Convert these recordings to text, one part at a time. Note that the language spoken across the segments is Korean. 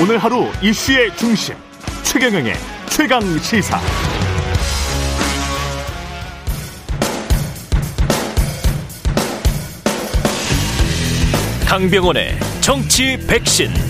오늘 하루 이슈의 중심 최경영의 최강 시사. 강병원의 정치 백신.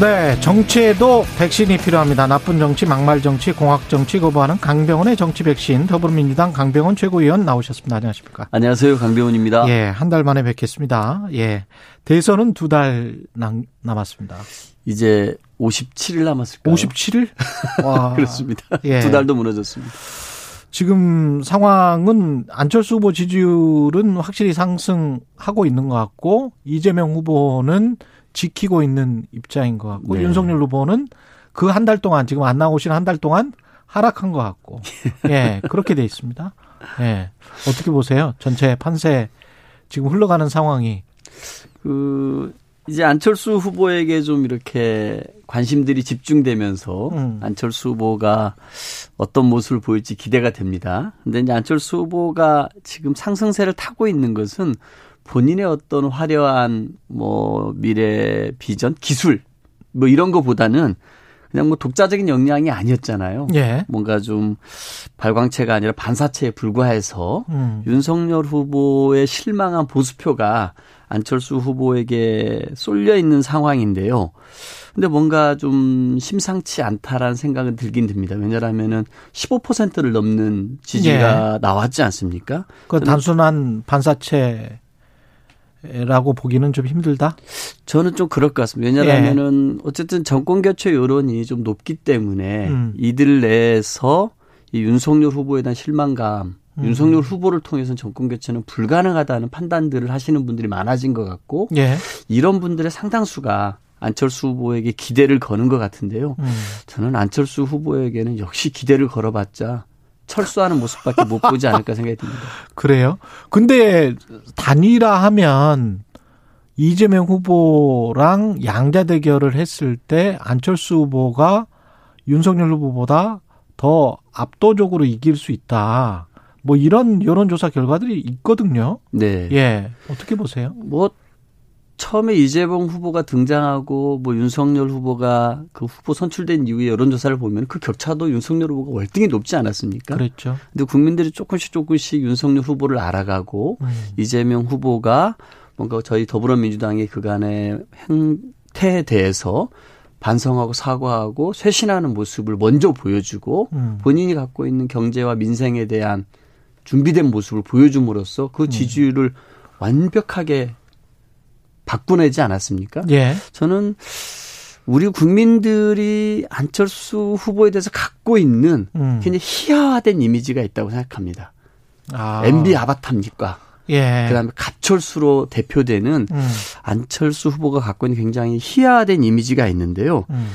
네, 정치에도 백신이 필요합니다. 나쁜 정치, 막말 정치, 공학 정치 거부하는 강병원의 정치 백신 더불어민주당 강병원 최고위원 나오셨습니다. 안녕하십니까? 안녕하세요, 강병원입니다. 예, 한 달 만에 뵙겠습니다. 예, 대선은 두 달 남았습니다. 이제 57일 남았을까요? 57일? 와, 그렇습니다. 예. 두 달도 무너졌습니다. 지금 상황은 안철수 후보 지지율은 확실히 상승하고 있는 것 같고 이재명 후보는 지키고 있는 입장인 것 같고 네. 윤석열 후보는 그 한 달 동안 지금 안 나오신 한 달 동안 하락한 것 같고 예 그렇게 돼 있습니다. 예 어떻게 보세요? 전체 판세 지금 흘러가는 상황이 그 이제 안철수 후보에게 좀 이렇게 관심들이 집중되면서 음. 안철수 후보가 어떤 모습을 보일지 기대가 됩니다. 근데 이제 안철수 후보가 지금 상승세를 타고 있는 것은 본인의 어떤 화려한 뭐 미래 비전, 기술 뭐 이런 거보다는 그냥 뭐 독자적인 역량이 아니었잖아요. 예. 뭔가 좀 발광체가 아니라 반사체에 불과해서 음. 윤석열 후보의 실망한 보수표가 안철수 후보에게 쏠려 있는 상황인데요. 근데 뭔가 좀 심상치 않다라는 생각은 들긴 듭니다. 왜냐하면은 15%를 넘는 지지가 예. 나왔지 않습니까? 그 단순한 반사체 라고 보기는 좀 힘들다? 저는 좀 그럴 것 같습니다. 왜냐하면은 예. 어쨌든 정권 교체 여론이 좀 높기 때문에 음. 이들 내에서 이 윤석열 후보에 대한 실망감, 음. 윤석열 후보를 통해서는 정권 교체는 불가능하다는 판단들을 하시는 분들이 많아진 것 같고 예. 이런 분들의 상당수가 안철수 후보에게 기대를 거는 것 같은데요. 음. 저는 안철수 후보에게는 역시 기대를 걸어봤자 철수하는 모습밖에 못 보지 않을까 생각이 듭니다. 그래요? 근데 단일화 하면 이재명 후보랑 양자 대결을 했을 때 안철수 후보가 윤석열 후보보다 더 압도적으로 이길 수 있다. 뭐 이런 여론조사 결과들이 있거든요. 네. 예. 어떻게 보세요? 뭐 처음에 이재명 후보가 등장하고 뭐 윤석열 후보가 그 후보 선출된 이후에 여론조사를 보면 그 격차도 윤석열 후보가 월등히 높지 않았습니까? 그렇죠. 근데 국민들이 조금씩 조금씩 윤석열 후보를 알아가고 음. 이재명 후보가 뭔가 저희 더불어민주당의 그간의 행태에 대해서 반성하고 사과하고 쇄신하는 모습을 먼저 보여주고 음. 본인이 갖고 있는 경제와 민생에 대한 준비된 모습을 보여줌으로써 그 음. 지지율을 음. 완벽하게 바꾸내지 않았습니까? 예. 저는 우리 국민들이 안철수 후보에 대해서 갖고 있는 음. 굉장히 희화화된 이미지가 있다고 생각합니다. 아. MB 아바타입니까? 예. 그다음에 갑철수로 대표되는 음. 안철수 후보가 갖고 있는 굉장히 희화화된 이미지가 있는데요. 음.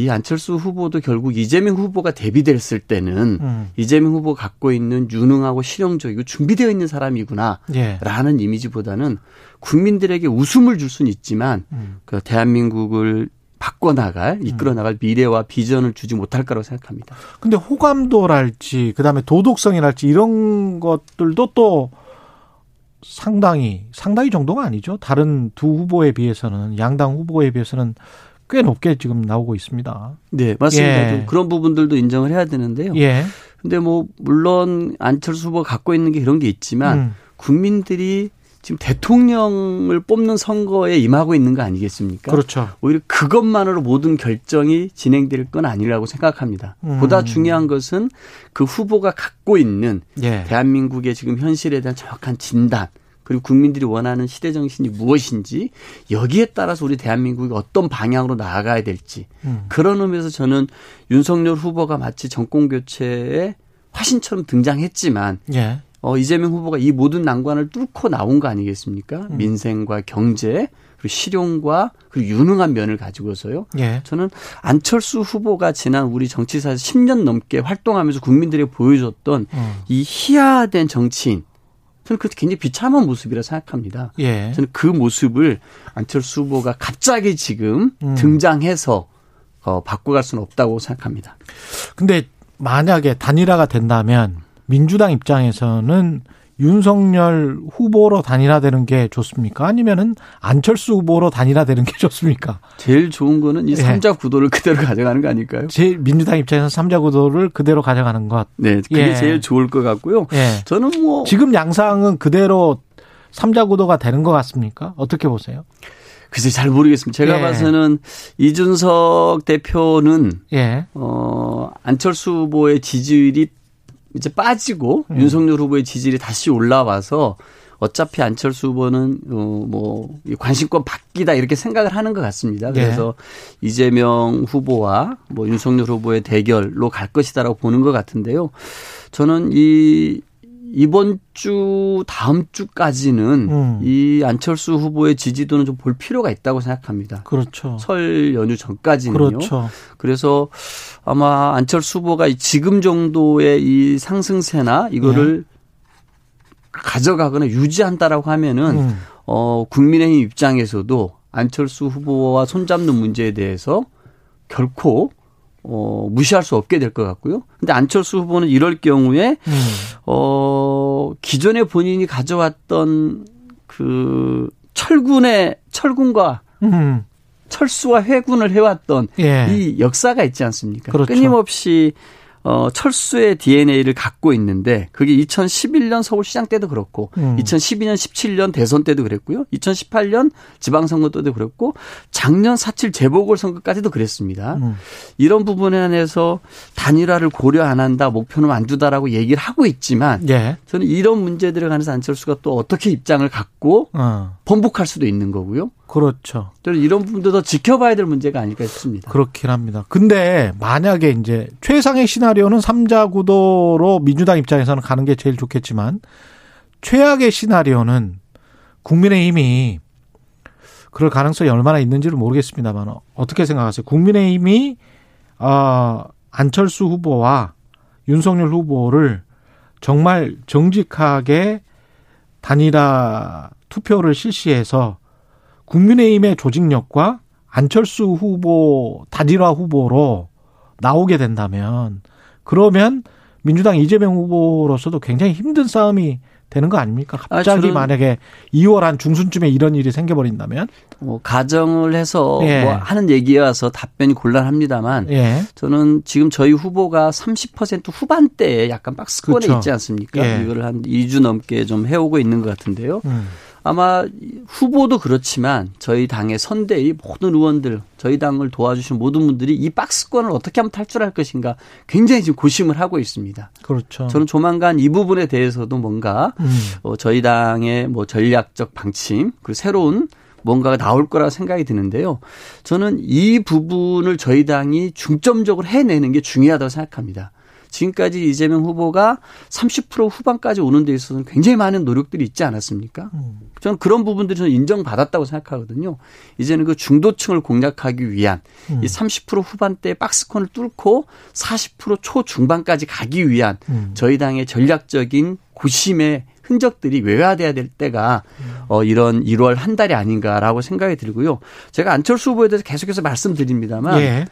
이 안철수 후보도 결국 이재명 후보가 대비됐을 때는 음. 이재명 후보 가 갖고 있는 유능하고 실용적이고 준비되어 있는 사람이구나라는 예. 이미지보다는 국민들에게 웃음을 줄 수는 있지만 음. 그 대한민국을 바꿔나갈, 음. 이끌어나갈 미래와 비전을 주지 못할 거라고 생각합니다. 근데 호감도랄지, 그 다음에 도덕성이랄지 이런 것들도 또 상당히, 상당히 정도가 아니죠. 다른 두 후보에 비해서는, 양당 후보에 비해서는 꽤 높게 지금 나오고 있습니다. 네, 맞습니다. 예. 그런 부분들도 인정을 해야 되는데요. 예. 근데 뭐, 물론 안철수 후보가 갖고 있는 게 이런 게 있지만, 음. 국민들이 지금 대통령을 뽑는 선거에 임하고 있는 거 아니겠습니까? 그렇죠. 오히려 그것만으로 모든 결정이 진행될 건 아니라고 생각합니다. 음. 보다 중요한 것은 그 후보가 갖고 있는 예. 대한민국의 지금 현실에 대한 정확한 진단, 그리고 국민들이 원하는 시대 정신이 무엇인지 여기에 따라서 우리 대한민국이 어떤 방향으로 나아가야 될지 음. 그런 의미에서 저는 윤석열 후보가 마치 정권 교체의 화신처럼 등장했지만 예. 어, 이재명 후보가 이 모든 난관을 뚫고 나온 거 아니겠습니까? 음. 민생과 경제, 그리고 실용과 그리고 유능한 면을 가지고서요. 예. 저는 안철수 후보가 지난 우리 정치사에서 10년 넘게 활동하면서 국민들에게 보여줬던 음. 이 희화된 정치인, 저는 그것도 굉장히 비참한 모습이라 생각합니다. 예. 저는 그 모습을 안철수 후보가 갑자기 지금 음. 등장해서 어, 바꿔갈 수는 없다고 생각합니다. 근데 만약에 단일화가 된다면 민주당 입장에서는 윤석열 후보로 단일화되는 게 좋습니까? 아니면은 안철수 후보로 단일화되는 게 좋습니까? 제일 좋은 거는 이 예. 삼자 구도를 그대로 가져가는 거 아닐까요? 제 민주당 입장에서 삼자 구도를 그대로 가져가는 것. 네, 그게 예. 제일 좋을 것 같고요. 예. 저는 뭐 지금 양상은 그대로 삼자 구도가 되는 것 같습니까? 어떻게 보세요? 글쎄 잘 모르겠습니다. 제가 예. 봐서는 이준석 대표는 예. 어 안철수 후보의 지지율이 이제 빠지고 음. 윤석열 후보의 지지율이 다시 올라와서 어차피 안철수 후보는 어뭐 관심권 받기다 이렇게 생각을 하는 것 같습니다. 네. 그래서 이재명 후보와 뭐 윤석열 후보의 대결로 갈 것이다라고 보는 것 같은데요. 저는 이 이번 주 다음 주까지는 음. 이 안철수 후보의 지지도는 좀 볼 필요가 있다고 생각합니다. 그렇죠. 설 연휴 전까지는요. 그렇죠. 그래서 아마 안철수 후보가 지금 정도의 이 상승세나 이거를 가져가거나 유지한다라고 하면은 음. 어 국민의힘 입장에서도 안철수 후보와 손잡는 문제에 대해서 결코 어 무시할 수 없게 될 것 같고요. 근데 안철수 후보는 이럴 경우에 음. 어 기존에 본인이 가져왔던 그 철군의 철군과 음. 철수와 회군을 해왔던 예. 이 역사가 있지 않습니까? 그렇죠. 끊임없이 어, 철수의 DNA를 갖고 있는데 그게 2011년 서울시장 때도 그렇고 음. 2012년 17년 대선 때도 그랬고요. 2018년 지방선거 때도 그랬고 작년 4.7 재보궐선거까지도 그랬습니다. 음. 이런 부분에 한해서 단일화를 고려 안 한다, 목표는 안 두다라고 얘기를 하고 있지만 예. 저는 이런 문제들에 관해서 안철수가 또 어떻게 입장을 갖고 어. 번복할 수도 있는 거고요. 그렇죠. 저는 이런 부분도 더 지켜봐야 될 문제가 아닐까 싶습니다. 그렇긴 합니다. 근데 만약에 이제 최상의 시나리오는 삼자 구도로 민주당 입장에서는 가는 게 제일 좋겠지만 최악의 시나리오는 국민의힘이 그럴 가능성이 얼마나 있는지를 모르겠습니다만 어떻게 생각하세요? 국민의힘이 어, 안철수 후보와 윤석열 후보를 정말 정직하게 단일화 투표를 실시해서 국민의힘의 조직력과 안철수 후보 단일화 후보로 나오게 된다면 그러면 민주당 이재명 후보로서도 굉장히 힘든 싸움이 되는 거 아닙니까? 갑자기 저는- 만약에 2월 한 중순쯤에 이런 일이 생겨버린다면 뭐 가정을 해서 예. 뭐 하는 얘기여서 답변이 곤란합니다만 예. 저는 지금 저희 후보가 30% 후반대에 약간 박스권에 그렇죠. 있지 않습니까? 예. 이거를 한 2주 넘게 좀 해오고 있는 것 같은데요. 음. 아마 후보도 그렇지만 저희 당의 선대위 모든 의원들, 저희 당을 도와주신 모든 분들이 이 박스권을 어떻게 하면 탈출할 것인가 굉장히 지금 고심을 하고 있습니다. 그렇죠. 저는 조만간 이 부분에 대해서도 뭔가 음. 어, 저희 당의 뭐 전략적 방침 그리고 새로운 뭔가가 나올 거라고 생각이 드는데요. 저는 이 부분을 저희 당이 중점적으로 해내는 게 중요하다고 생각합니다. 지금까지 이재명 후보가 30% 후반까지 오는 데 있어서는 굉장히 많은 노력들이 있지 않았습니까? 음. 저는 그런 부분들이 저는 인정받았다고 생각하거든요. 이제는 그 중도층을 공략하기 위한 음. 이30% 후반대 박스권을 뚫고 40% 초중반까지 가기 위한 음. 저희 당의 전략적인 고심의 흔적들이 외화돼야 될 때가 어 이런 1월 한 달이 아닌가라고 생각이 들고요. 제가 안철수 후보에 대해서 계속해서 말씀드립니다만 예.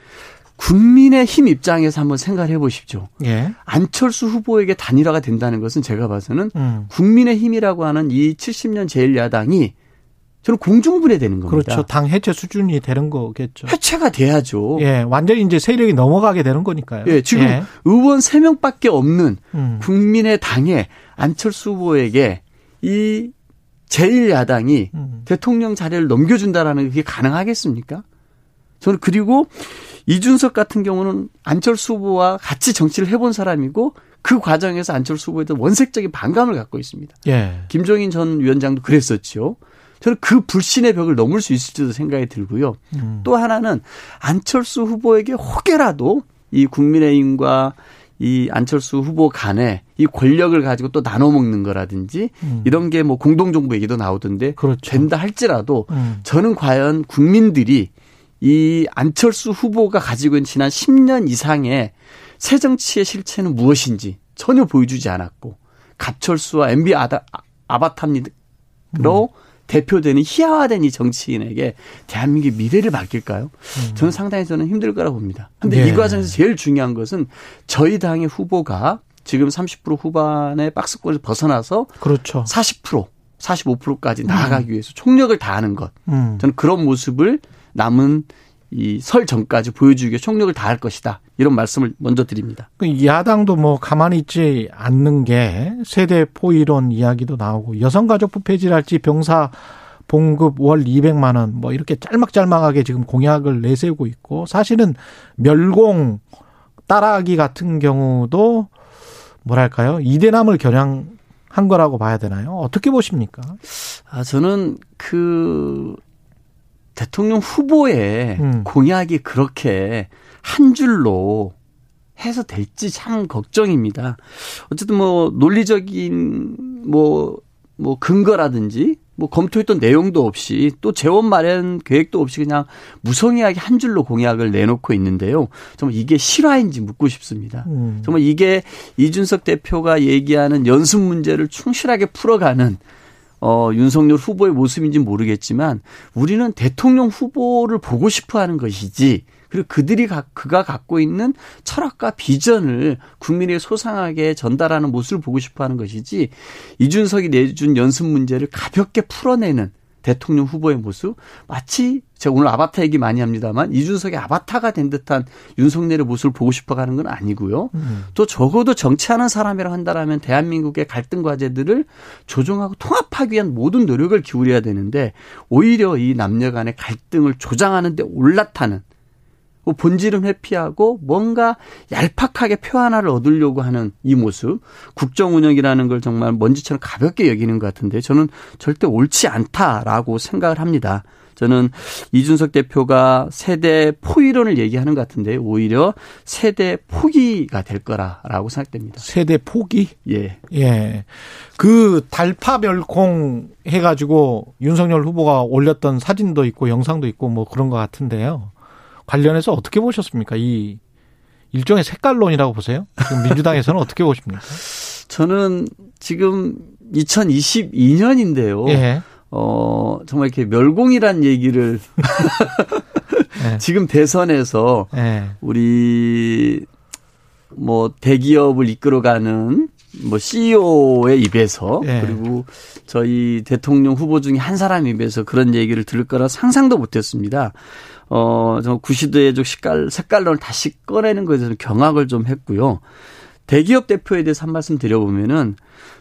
국민의 힘 입장에서 한번 생각을 해 보십시오. 예. 안철수 후보에게 단일화가 된다는 것은 제가 봐서는 음. 국민의 힘이라고 하는 이 70년 제1야당이 저는 공중분해되는 겁니다. 그렇죠. 당 해체 수준이 되는 거겠죠. 해체가 돼야죠. 예. 완전히 이제 세력이 넘어가게 되는 거니까요. 예, 지금 예. 의원 3명밖에 없는 음. 국민의 당에 안철수 후보에게 이 제1야당이 음. 대통령 자리를 넘겨준다라는 게 가능하겠습니까? 저는 그리고 이준석 같은 경우는 안철수 후보와 같이 정치를 해본 사람이고 그 과정에서 안철수 후보에 대한 원색적인 반감을 갖고 있습니다. 예. 김종인 전 위원장도 그랬었죠. 저는 그 불신의 벽을 넘을 수 있을지도 생각이 들고요. 음. 또 하나는 안철수 후보에게 혹여라도 이 국민의힘과 이 안철수 후보 간에 이 권력을 가지고 또 나눠 먹는 거라든지 음. 이런 게 뭐 공동정부 얘기도 나오던데 그렇죠. 된다 할지라도 음. 저는 과연 국민들이 이 안철수 후보가 가지고 있는 지난 10년 이상의 새 정치의 실체는 무엇인지 전혀 보여주지 않았고 갑철수와 MB 아다, 아바타로 음. 대표되는 희화화된 이 정치인에게 대한민국의 미래를 맡길까요? 저는 상당히 저는 힘들 거라고 봅니다. 근데 음. 예. 이 과정에서 제일 중요한 것은 저희 당의 후보가 지금 30% 후반의 박스권에서 벗어나서 그렇죠. 40% 45%까지 나아가기 위해서 총력을 다하는 것. 음. 저는 그런 모습을 남은 이 설 전까지 보여주기 위해 총력을 다할 것이다. 이런 말씀을 먼저 드립니다. 그 야당도 뭐 가만히 있지 않는 게 세대 포이론 이야기도 나오고 여성가족부 폐지랄지 병사 봉급 월 200만 원 뭐 이렇게 짤막짤막하게 지금 공약을 내세우고 있고 사실은 멸공 따라하기 같은 경우도 뭐랄까요 이대남을 겨냥한 거라고 봐야 되나요? 어떻게 보십니까? 아 저는 그 대통령 후보의 음. 공약이 그렇게 한 줄로 해서 될지 참 걱정입니다. 어쨌든 뭐 논리적인 뭐, 뭐 근거라든지 뭐 검토했던 내용도 없이 또 재원 마련 계획도 없이 그냥 무성의하게 한 줄로 공약을 내놓고 있는데요. 정말 이게 실화인지 묻고 싶습니다. 음. 정말 이게 이준석 대표가 얘기하는 연습 문제를 충실하게 풀어가는 어, 윤석열 후보의 모습인지 는 모르겠지만 우리는 대통령 후보를 보고 싶어 하는 것이지 그리고 그들이 가, 그가 갖고 있는 철학과 비전을 국민에게 소상하게 전달하는 모습을 보고 싶어 하는 것이지 이준석이 내준 연습 문제를 가볍게 풀어내는 대통령 후보의 모습 마치 제가 오늘 아바타 얘기 많이 합니다만 이준석의 아바타가 된 듯한 윤석열의 모습을 보고 싶어 가는 건 아니고요. 음. 또 적어도 정치하는 사람이라 한다라면 대한민국의 갈등 과제들을 조정하고 통합하기 위한 모든 노력을 기울여야 되는데 오히려 이 남녀 간의 갈등을 조장하는 데 올라타는 뭐 본질은 회피하고 뭔가 얄팍하게 표 하나를 얻으려고 하는 이 모습 국정 운영이라는 걸 정말 먼지처럼 가볍게 여기는 것 같은데 저는 절대 옳지 않다라고 생각을 합니다. 저는 이준석 대표가 세대 포이론을 얘기하는 것 같은데 오히려 세대 포기가 될 거라라고 생각됩니다. 세대 포기? 예. 예. 그 달파 멸콩 해가지고 윤석열 후보가 올렸던 사진도 있고 영상도 있고 뭐 그런 것 같은데요. 관련해서 어떻게 보셨습니까? 이 일종의 색깔론이라고 보세요? 지금 민주당에서는 어떻게 보십니까? 저는 지금 2022년인데요. 예. 어, 정말 이렇게 멸공이란 얘기를 예. 지금 대선에서 예. 우리 뭐 대기업을 이끌어가는 뭐 CEO의 입에서 예. 그리고 저희 대통령 후보 중에 한 사람 입에서 그런 얘기를 들을 거라 상상도 못했습니다. 어, 저 구시대적 색깔 색깔론을 다시 꺼내는 것에 대해서 경악을 좀 했고요. 대기업 대표에 대해서 한 말씀 드려보면은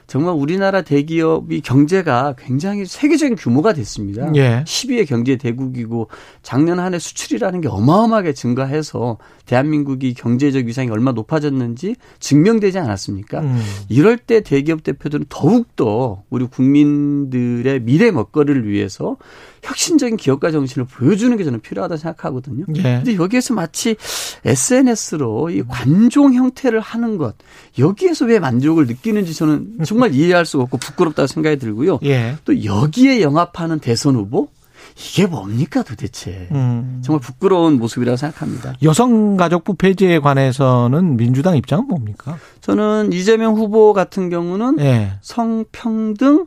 정말 우리나라 대기업이 경제가 굉장히 세계적인 규모가 됐습니다. 예. 10위의 경제 대국이고 작년 한 해 수출이라는 게 어마어마하게 증가해서 대한민국이 경제적 위상이 얼마 높아졌는지 증명되지 않았습니까? 음. 이럴 때 대기업 대표들은 더욱더 우리 국민들의 미래 먹거리를 위해서 혁신적인 기업가 정신을 보여주는 게 저는 필요하다 생각하거든요. 예. 근데 여기에서 마치 SNS로 이 관종 형태를 하는 것 여기에서 왜 만족을 느끼는지 저는 정말 이해할 수가 없고 부끄럽다고 생각이 들고요. 예. 또 여기에 영합하는 대선 후보 이게 뭡니까 도대체 음. 정말 부끄러운 모습이라고 생각합니다. 여성가족부 폐지에 관해서는 민주당 입장은 뭡니까? 저는 이재명 후보 같은 경우는 예. 성평등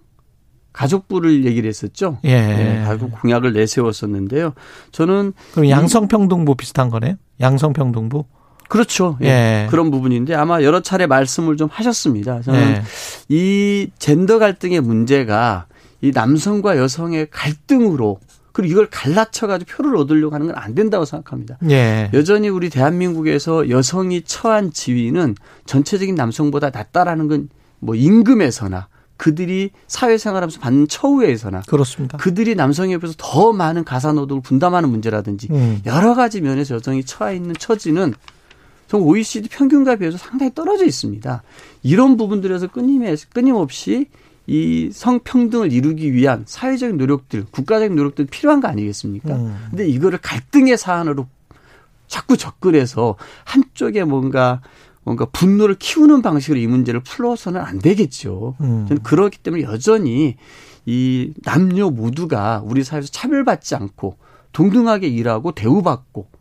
가족부를 얘기를 했었죠. 예. 네, 가족 공약을 내세웠었는데요. 저는 그럼 양성평등부 비슷한 거네요? 양성평등부? 그렇죠. 예. 예. 그런 부분인데 아마 여러 차례 말씀을 좀 하셨습니다. 저는 예. 이 젠더 갈등의 문제가 이 남성과 여성의 갈등으로 그리고 이걸 갈라쳐가지고 표를 얻으려고 하는 건 안 된다고 생각합니다. 예. 여전히 우리 대한민국에서 여성이 처한 지위는 전체적인 남성보다 낮다라는 건 뭐 임금에서나 그들이 사회생활하면서 받는 처우에서나 그렇습니다. 그들이 남성에 비해서 더 많은 가사노동을 분담하는 문제라든지 음. 여러 가지 면에서 여성이 처해 있는 처지는 정 OECD 평균과 비해서 상당히 떨어져 있습니다. 이런 부분들에서 끊임없이 이 성평등을 이루기 위한 사회적인 노력들, 국가적인 노력들 필요한 거 아니겠습니까? 음. 근데 이거를 갈등의 사안으로 자꾸 접근해서 한쪽에 뭔가 뭔가 분노를 키우는 방식으로 이 문제를 풀어서는 안 되겠죠. 음. 저는 그렇기 때문에 여전히 이 남녀 모두가 우리 사회에서 차별받지 않고 동등하게 일하고 대우받고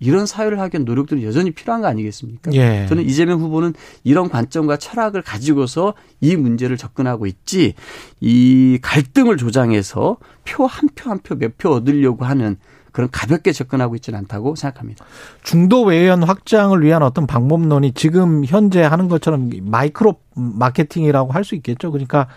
이런 사회를 하기 위한 노력들은 여전히 필요한 거 아니겠습니까? 예. 저는 이재명 후보는 이런 관점과 철학을 가지고서 이 문제를 접근하고 있지 이 갈등을 조장해서 표 한 표 한 표 몇 표 얻으려고 하는 그런 가볍게 접근하고 있지는 않다고 생각합니다. 중도 외연 확장을 위한 어떤 방법론이 지금 현재 하는 것처럼 마이크로 마케팅이라고 할 수 있겠죠. 그러니까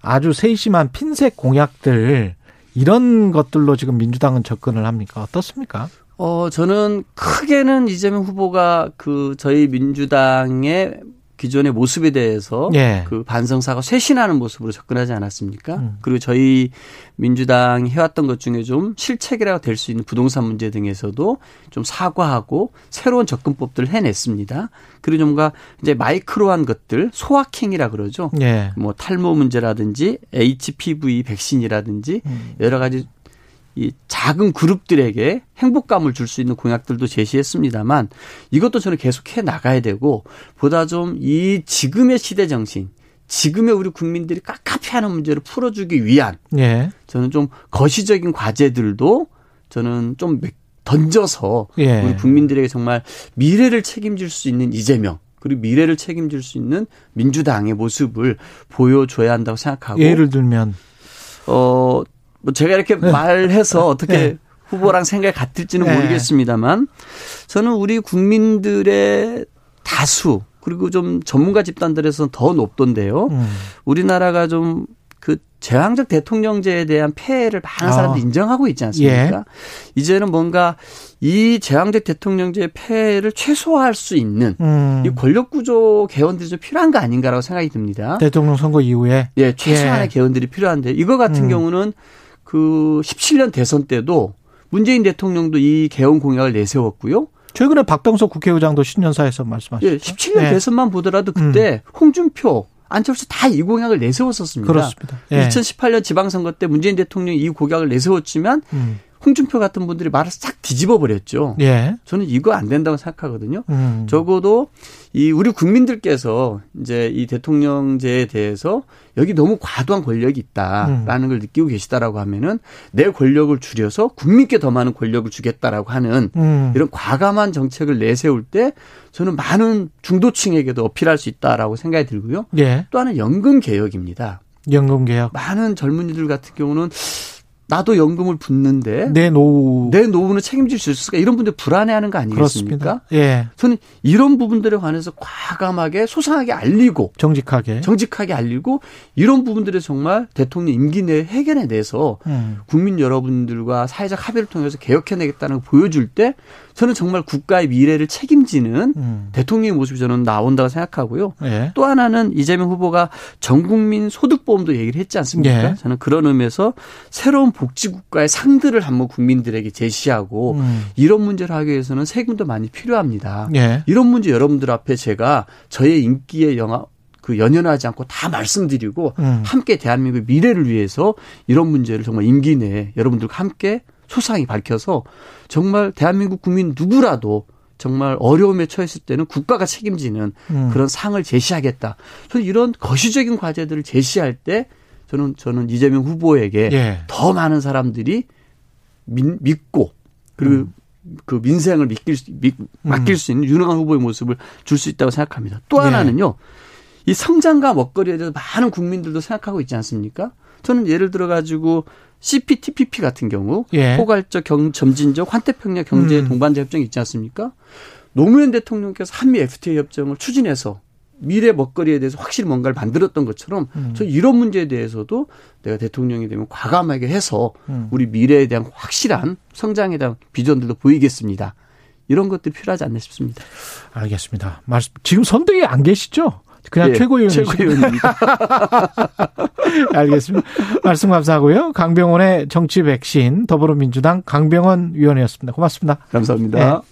아주 세심한 핀셋 공약들 이런 것들로 지금 민주당은 접근을 합니까? 어떻습니까? 어, 저는 크게는 이재명 후보가 그 저희 민주당의 기존의 모습에 대해서 예. 그 반성사가 쇄신하는 모습으로 접근하지 않았습니까? 음. 그리고 저희 민주당이 해왔던 것 중에 좀 실책이라고 될 수 있는 부동산 문제 등에서도 좀 사과하고 새로운 접근법들을 해냈습니다. 그리고 뭔가 이제 마이크로한 것들 소확행이라 그러죠. 예. 뭐 탈모 문제라든지 HPV 백신이라든지 음. 여러 가지 이 작은 그룹들에게 행복감을 줄 수 있는 공약들도 제시했습니다만 이것도 저는 계속 해 나가야 되고 보다 좀 이 지금의 시대 정신, 지금의 우리 국민들이 깝깝해하는 문제를 풀어주기 위한 예. 저는 좀 거시적인 과제들도 저는 좀 던져서 예. 우리 국민들에게 정말 미래를 책임질 수 있는 이재명 그리고 미래를 책임질 수 있는 민주당의 모습을 보여줘야 한다고 생각하고 예를 들면 어, 뭐 제가 이렇게 말해서 어떻게 네. 후보랑 생각이 같을지는 네. 모르겠습니다만 저는 우리 국민들의 다수 그리고 좀 전문가 집단들에서는 더 높던데요. 음. 우리나라가 좀 그 제왕적 대통령제에 대한 폐해를 많은 아. 사람들이 인정하고 있지 않습니까? 예. 이제는 뭔가 이 제왕적 대통령제의 폐해를 최소화할 수 있는 음. 이 권력 구조 개헌들이 좀 필요한 거 아닌가라고 생각이 듭니다. 대통령 선거 이후에 예, 최소한의 예. 개헌들이 필요한데 이거 같은 음. 경우는 그 17년 대선 때도 문재인 대통령도 이 개헌 공약을 내세웠고요. 최근에 박병석 국회의장도 신년사에서 말씀하셨죠. 예, 17년 예. 대선만 보더라도 그때 홍준표, 안철수 다 이 공약을 내세웠었습니다. 그렇습니다. 예. 2018년 지방선거 때 문재인 대통령이 이 공약을 내세웠지만 음. 홍준표 같은 분들이 말을 싹 뒤집어 버렸죠. 예. 저는 이거 안 된다고 생각하거든요. 음. 적어도 이 우리 국민들께서 이제 이 대통령제에 대해서 여기 너무 과도한 권력이 있다라는 걸 느끼고 계시다라고 하면은 내 권력을 줄여서 국민께 더 많은 권력을 주겠다라고 하는 음. 이런 과감한 정책을 내세울 때 저는 많은 중도층에게도 어필할 수 있다라고 생각이 들고요. 예. 또 하나는 연금 개혁입니다. 연금 개혁. 많은 젊은이들 같은 경우는 나도 연금을 붓는데 내 노후 내 노후는 책임질 수 있을까 이런 분들 불안해하는 거 아니겠습니까? 그렇습니다. 예. 저는 이런 부분들에 관해서 과감하게 소상하게 알리고 정직하게. 정직하게 알리고 이런 부분들에 정말 대통령 임기 내에 해결해 내서 음. 국민 여러분들과 사회적 합의를 통해서 개혁해내겠다는 걸 보여줄 때 저는 정말 국가의 미래를 책임지는 음. 대통령의 모습이 저는 나온다고 생각하고요. 예. 또 하나는 이재명 후보가 전국민 소득보험도 얘기를 했지 않습니까? 예. 저는 그런 의미에서 새로운 복지국가의 상들을 한번 국민들에게 제시하고 음. 이런 문제를 하기 위해서는 세금도 많이 필요합니다. 예. 이런 문제 여러분들 앞에 제가 저의 인기에 영화 그 연연하지 않고 다 말씀드리고 음. 함께 대한민국의 미래를 위해서 이런 문제를 정말 임기 내에 여러분들과 함께 소상히 밝혀서 정말 대한민국 국민 누구라도 정말 어려움에 처했을 때는 국가가 책임지는 음. 그런 상을 제시하겠다. 저는 이런 거시적인 과제들을 제시할 때 저는 저는 이재명 후보에게 예. 더 많은 사람들이 민- 믿고 그리고 그 민생을 맡길 수, 믿- 맡길 수 있는 유능한 후보의 모습을 줄 수 있다고 생각합니다. 또 예. 하나는요. 이 성장과 먹거리에 대해서 많은 국민들도 생각하고 있지 않습니까? 저는 예를 들어 가지고 CPTPP 같은 경우 예. 포괄적 경, 점진적 환태평양 경제 음. 동반자 협정이 있지 않습니까? 노무현 대통령께서 한미 FTA 협정을 추진해서 미래 먹거리에 대해서 확실히 뭔가를 만들었던 것처럼 음. 저 이런 문제에 대해서도 내가 대통령이 되면 과감하게 해서 음. 우리 미래에 대한 확실한 성장에 대한 비전들도 보이겠습니다. 이런 것들이 필요하지 않나 싶습니다. 알겠습니다. 말씀 지금 선대위 안 계시죠? 그냥 예? 최고위원입니다. 알겠습니다. 말씀 감사하고요. 강병원의 정치 백신 더불어민주당 강병원 위원이었습니다. 고맙습니다. 감사합니다. 네.